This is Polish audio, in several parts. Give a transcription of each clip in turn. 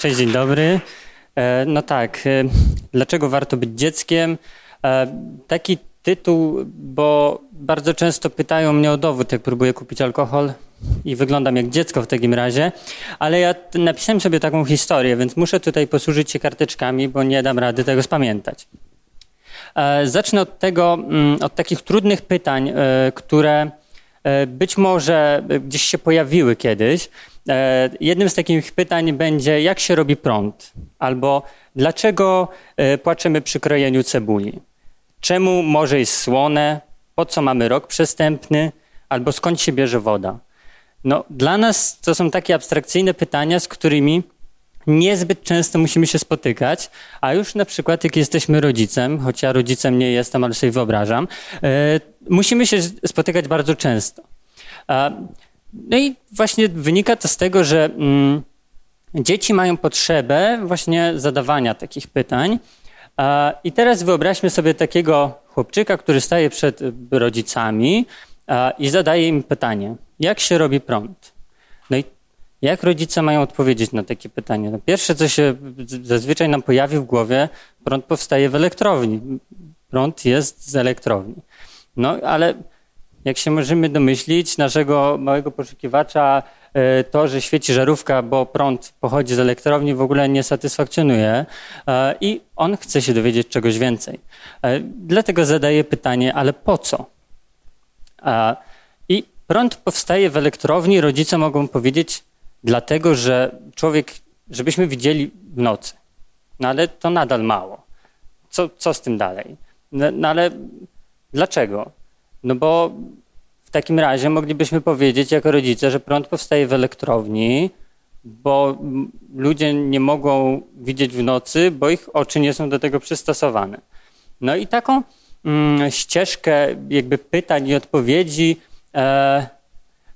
Cześć, dzień dobry. E, no tak, e, dlaczego warto być dzieckiem? E, taki tytuł, bo bardzo często pytają mnie o dowód, jak próbuję kupić alkohol i wyglądam jak dziecko w takim razie, ale ja napisałem sobie taką historię, więc muszę tutaj posłużyć się karteczkami, bo nie dam rady tego spamiętać. Zacznę od tego, mm, od takich trudnych pytań, które być może gdzieś się pojawiły kiedyś, jednym z takich pytań będzie, jak się robi prąd? Albo dlaczego e, płaczemy przy krojeniu cebuli? Czemu morze jest słone? Po co mamy rok przestępny? Albo skąd się bierze woda? No, dla nas to są takie abstrakcyjne pytania, z którymi niezbyt często musimy się spotykać, a już na przykład jak jesteśmy rodzicem, choć ja rodzicem nie jestem, ale sobie wyobrażam, e, musimy się spotykać bardzo często. No i właśnie wynika to z tego, że mm, dzieci mają potrzebę właśnie zadawania takich pytań. A, I teraz wyobraźmy sobie takiego chłopczyka, który staje przed rodzicami a, i zadaje im pytanie: jak się robi prąd? No i jak rodzice mają odpowiedzieć na takie pytanie? No pierwsze, co się zazwyczaj nam pojawi w głowie, prąd powstaje w elektrowni. Prąd jest z elektrowni. No ale jak się możemy domyślić, naszego małego poszukiwacza e, to, że świeci żarówka, bo prąd pochodzi z elektrowni, w ogóle nie satysfakcjonuje e, i on chce się dowiedzieć czegoś więcej. E, dlatego zadaje pytanie, ale po co? I prąd powstaje w elektrowni, rodzice mogą powiedzieć, dlatego że człowiek, żebyśmy widzieli w nocy. No ale to nadal mało. Co, co z tym dalej? No, no ale dlaczego? No bo w takim razie moglibyśmy powiedzieć jako rodzice, że prąd powstaje w elektrowni, bo ludzie nie mogą widzieć w nocy, bo ich oczy nie są do tego przystosowane. No i taką mm, ścieżkę jakby pytań i odpowiedzi e,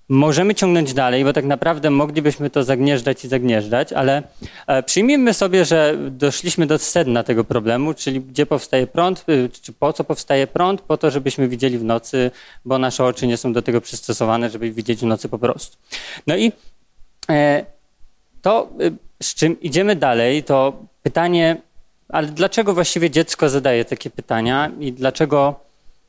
możemy ciągnąć dalej, bo tak naprawdę moglibyśmy to zagnieżdżać i zagnieżdżać, ale e, przyjmijmy sobie, że doszliśmy do sedna tego problemu, czyli gdzie powstaje prąd, y, czy po co powstaje prąd? Po to, żebyśmy widzieli w nocy, bo nasze oczy nie są do tego przystosowane, żeby widzieć w nocy po prostu. No i e, to, y, z czym idziemy dalej, to pytanie, ale dlaczego właściwie dziecko zadaje takie pytania i dlaczego,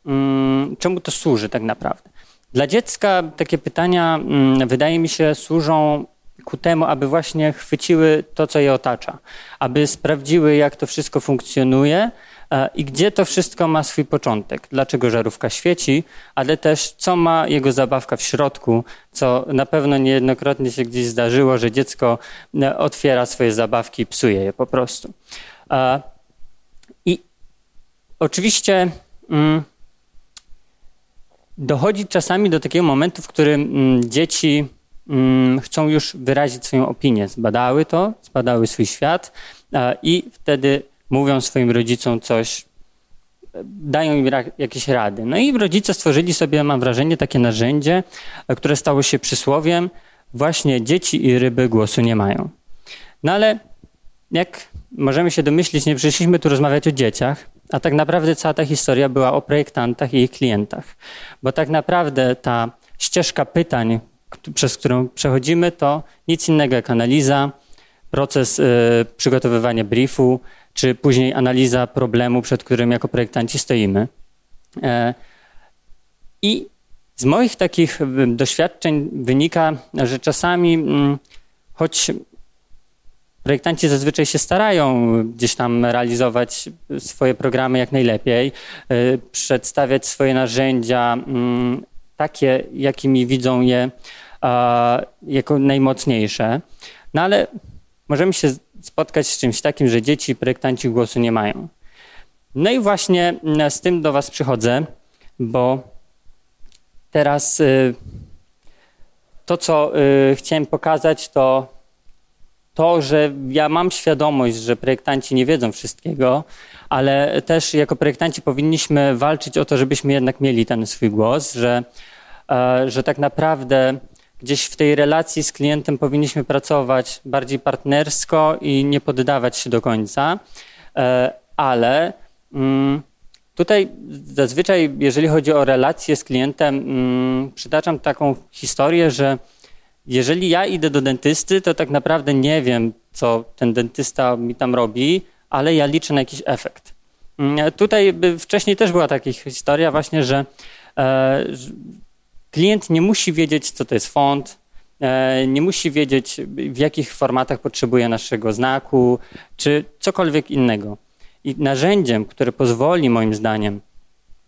mm, czemu to służy tak naprawdę? Dla dziecka takie pytania, mm, wydaje mi się, służą ku temu, aby właśnie chwyciły to, co je otacza, aby sprawdziły, jak to wszystko funkcjonuje e, i gdzie to wszystko ma swój początek. Dlaczego żarówka świeci, ale też co ma jego zabawka w środku, co na pewno niejednokrotnie się gdzieś zdarzyło, że dziecko e, otwiera swoje zabawki i psuje je po prostu. E, I oczywiście. Mm, dochodzi czasami do takiego momentu, w którym mm, dzieci mm, chcą już wyrazić swoją opinię. Zbadały to, zbadały swój świat i wtedy mówią swoim rodzicom coś, dają im jakieś rady. No i rodzice stworzyli sobie, mam wrażenie, takie narzędzie, które stało się przysłowiem, właśnie dzieci i ryby głosu nie mają. No ale jak możemy się domyślić, nie przyszliśmy tu rozmawiać o dzieciach, a tak naprawdę cała ta historia była o projektantach i ich klientach. Bo tak naprawdę ta ścieżka pytań, przez którą przechodzimy, to nic innego jak analiza, proces y, przygotowywania briefu, czy później analiza problemu, przed którym jako projektanci stoimy. E, I z moich takich doświadczeń wynika, że czasami, mm, choć Projektanci zazwyczaj się starają gdzieś tam realizować swoje programy jak najlepiej, y, przedstawiać swoje narzędzia mm, takie, jakimi widzą je jako najmocniejsze. No ale możemy się spotkać z czymś takim, że dzieci projektanci głosu nie mają. No i właśnie mm, z tym do Was przychodzę, bo teraz y, to, co y, chciałem pokazać, to to, że ja mam świadomość, że projektanci nie wiedzą wszystkiego, ale też jako projektanci powinniśmy walczyć o to, żebyśmy jednak mieli ten swój głos, że, e, że tak naprawdę gdzieś w tej relacji z klientem powinniśmy pracować bardziej partnersko i nie poddawać się do końca, e, ale mm, tutaj zazwyczaj, jeżeli chodzi o relacje z klientem, mm, przytaczam taką historię, że jeżeli ja idę do dentysty, to tak naprawdę nie wiem, co ten dentysta mi tam robi, ale ja liczę na jakiś efekt. Mm, tutaj wcześniej też była taka historia właśnie, że e, klient nie musi wiedzieć, co to jest font, e, nie musi wiedzieć, w jakich formatach potrzebuje naszego znaku, czy cokolwiek innego. I narzędziem, które pozwoli moim zdaniem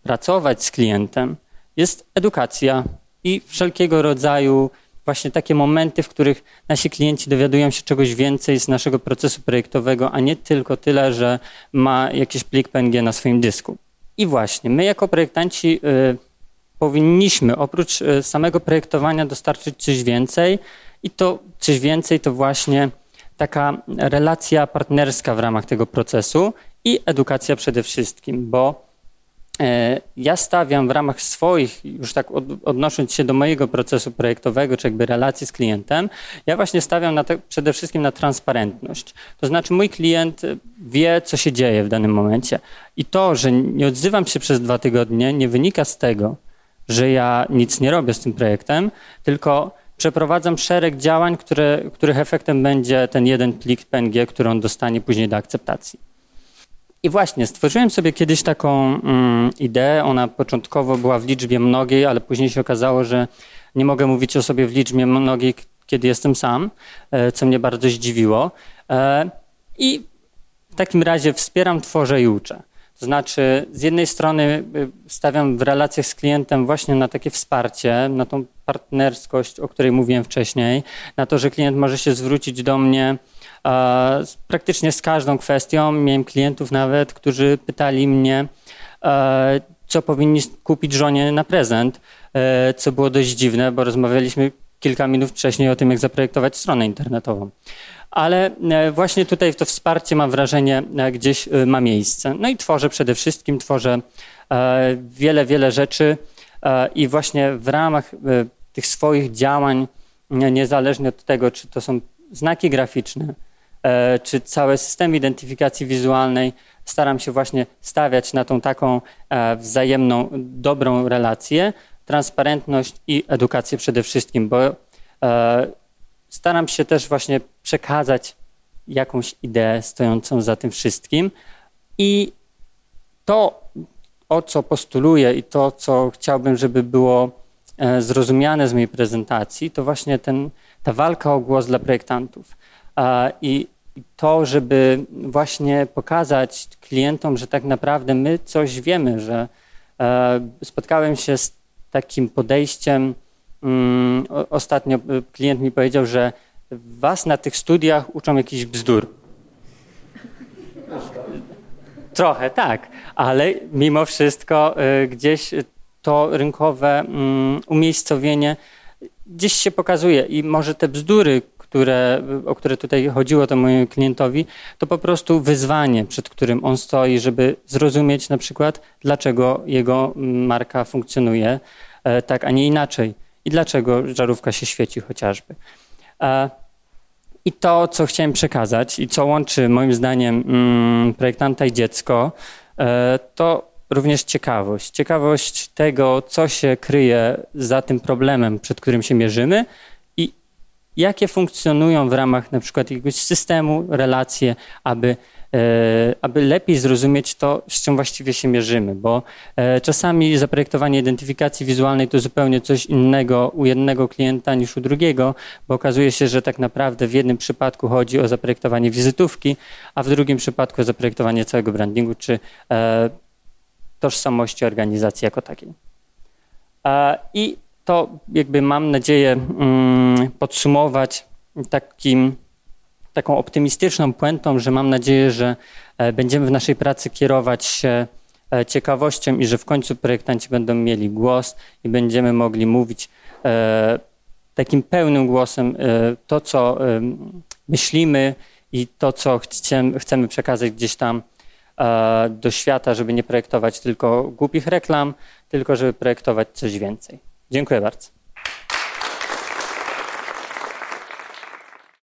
pracować z klientem, jest edukacja i wszelkiego rodzaju właśnie takie momenty, w których nasi klienci dowiadują się czegoś więcej z naszego procesu projektowego, a nie tylko tyle, że ma jakiś plik PNG na swoim dysku. I właśnie, my jako projektanci y, powinniśmy oprócz y, samego projektowania dostarczyć coś więcej i to coś więcej to właśnie taka relacja partnerska w ramach tego procesu i edukacja przede wszystkim, bo ja stawiam w ramach swoich, już tak odnosząc się do mojego procesu projektowego, czy jakby relacji z klientem, ja właśnie stawiam te, przede wszystkim na transparentność. To znaczy mój klient wie, co się dzieje w danym momencie. I to, że nie odzywam się przez dwa tygodnie, nie wynika z tego, że ja nic nie robię z tym projektem, tylko przeprowadzam szereg działań, które, których efektem będzie ten jeden plik PNG, który on dostanie później do akceptacji. I właśnie, stworzyłem sobie kiedyś taką mm, ideę. Ona początkowo była w liczbie mnogiej, ale później się okazało, że nie mogę mówić o sobie w liczbie mnogiej, kiedy jestem sam, e, co mnie bardzo zdziwiło. E, I w takim razie wspieram, tworzę i uczę. To znaczy, z jednej strony y, stawiam w relacjach z klientem właśnie na takie wsparcie, na tą partnerskość, o której mówiłem wcześniej, na to, że klient może się zwrócić do mnie praktycznie z każdą kwestią. Miałem klientów nawet, którzy pytali mnie, e, co powinni kupić żonie na prezent, e, co było dość dziwne, bo rozmawialiśmy kilka minut wcześniej o tym, jak zaprojektować stronę internetową. Ale e, właśnie tutaj to wsparcie, mam wrażenie, gdzieś ma miejsce. No i tworzę przede wszystkim, tworzę wiele, wiele rzeczy i właśnie w ramach tych swoich działań, niezależnie od tego, czy to są znaki graficzne, E, czy cały system identyfikacji wizualnej staram się właśnie stawiać na tą taką e, wzajemną, dobrą relację, transparentność i edukację przede wszystkim, bo e, staram się też właśnie przekazać jakąś ideę stojącą za tym wszystkim i to, o co postuluję i to, co chciałbym, żeby było zrozumiane z mojej prezentacji, to właśnie ten, ta walka o głos dla projektantów. I to, żeby właśnie pokazać klientom, że tak naprawdę my coś wiemy, że e, spotkałem się z takim podejściem. Mm, ostatnio klient mi powiedział, że was na tych studiach uczą jakiś bzdur. Trochę tak, ale mimo wszystko e, gdzieś to rynkowe mm, umiejscowienie gdzieś się pokazuje i może te bzdury, które, o które tutaj chodziło temu klientowi, to po prostu wyzwanie, przed którym on stoi, żeby zrozumieć na przykład, dlaczego jego marka funkcjonuje e, tak, a nie inaczej i dlaczego żarówka się świeci chociażby. E, I to, co chciałem przekazać i co łączy moim zdaniem mm, projektanta i dziecko, e, to również ciekawość. Ciekawość tego, co się kryje za tym problemem, przed którym się mierzymy jakie funkcjonują w ramach na przykład jakiegoś systemu, relacje, aby, e, aby lepiej zrozumieć to, z czym właściwie się mierzymy, bo e, czasami zaprojektowanie identyfikacji wizualnej to zupełnie coś innego u jednego klienta niż u drugiego, bo okazuje się, że tak naprawdę w jednym przypadku chodzi o zaprojektowanie wizytówki, a w drugim przypadku o zaprojektowanie całego brandingu czy e, tożsamości organizacji jako takiej. I to jakby mam nadzieję mm, podsumować takim, taką optymistyczną puentą, że mam nadzieję, że e, będziemy w naszej pracy kierować się e, ciekawością i że w końcu projektanci będą mieli głos i będziemy mogli mówić e, takim pełnym głosem to, co myślimy i to, co chcemy przekazać gdzieś tam do świata, żeby nie projektować tylko głupich reklam, tylko żeby projektować coś więcej. Dziękuję bardzo.